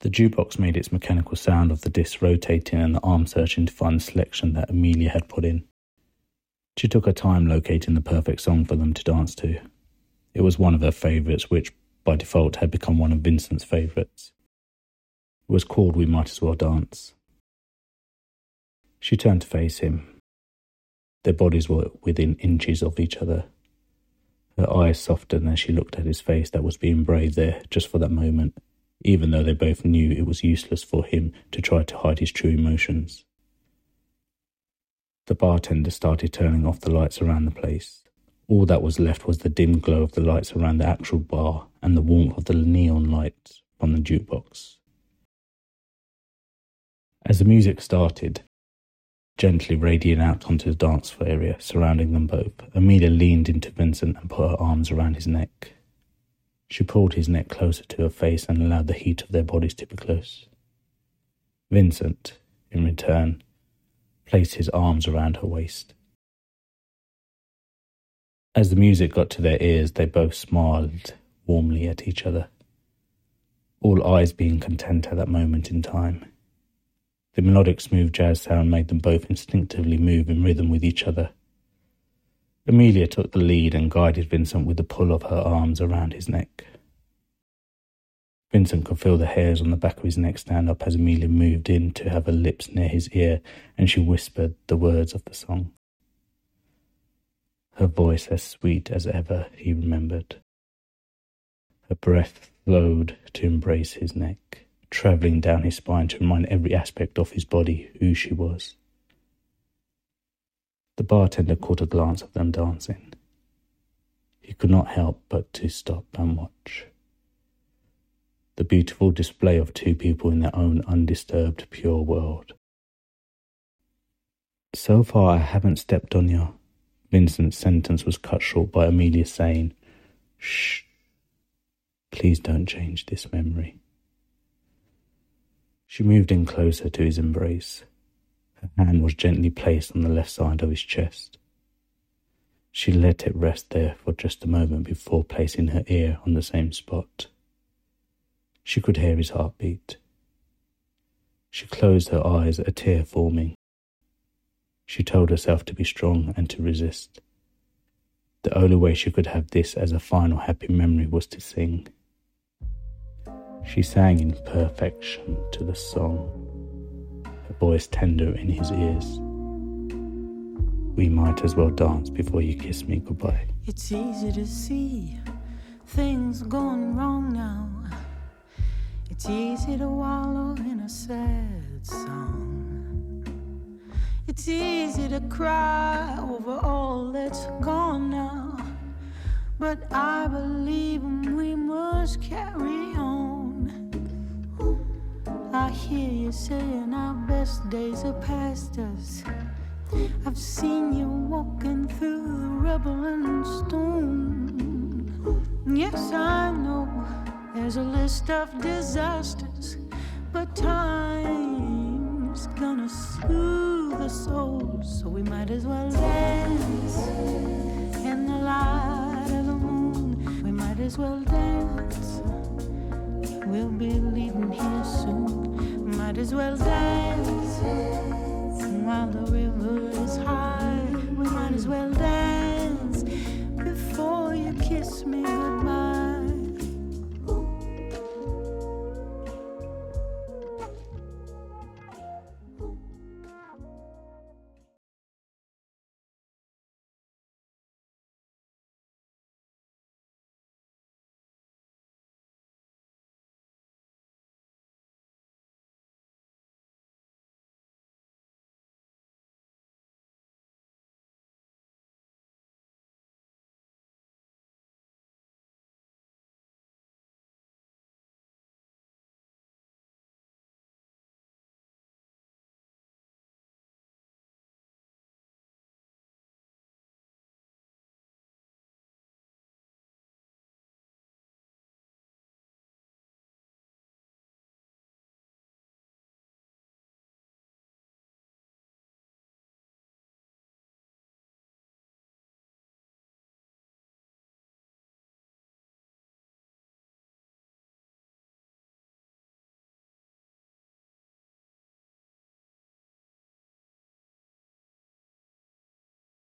The jukebox made its mechanical sound of the disc rotating and the arm searching to find the selection that Amelia had put in. She took her time locating the perfect song for them to dance to. It was one of her favourites, which by default had become one of Vincent's favourites. It was called We Might As Well Dance. She turned to face him. Their bodies were within inches of each other. Her eyes softened as she looked at his face that was being brave there just for that moment, even though they both knew it was useless for him to try to hide his true emotions. The bartender started turning off the lights around the place. All that was left was the dim glow of the lights around the actual bar and the warmth of the neon lights from the jukebox. As the music started, gently radiating out onto the dance floor area surrounding them both. Amelia leaned into Vincent and put her arms around his neck. She pulled his neck closer to her face and allowed the heat of their bodies to be close. Vincent, in return, placed his arms around her waist. As the music got to their ears, they both smiled warmly at each other, all eyes being content at that moment in time. The melodic, smooth jazz sound made them both instinctively move in rhythm with each other. Amelia took the lead and guided Vincent with the pull of her arms around his neck. Vincent could feel the hairs on the back of his neck stand up as Amelia moved in to have her lips near his ear and she whispered the words of the song. Her voice as sweet as ever, he remembered. Her breath flowed to embrace his neck travelling down his spine to remind every aspect of his body who she was. The bartender caught a glance of them dancing. He could not help but to stop and watch. The beautiful display of two people in their own undisturbed, pure world. So far, I haven't stepped on you. Vincent's sentence was cut short by Amelia saying, Shh, please don't change this memory. She moved in closer to his embrace. Her hand was gently placed on the left side of his chest. She let it rest there for just a moment before placing her ear on the same spot. She could hear his heartbeat. She closed her eyes, a tear forming. She told herself to be strong and to resist. The only way she could have this as a final happy memory was to sing. She sang in perfection to the song, voice tender in his ears. We might as well dance before you kiss me goodbye. It's easy to see things going wrong now. It's easy to wallow in a sad song. It's easy to cry over all that's gone now. But I believe we must carry on. I hear you saying our best days are past us. I've seen you walking through the rubble and stone. Yes, I know there's a list of disasters, but time's gonna soothe the soul, so we might as well dance in the light of the moon. We might as well dance. We'll be leaving here as well dance while the river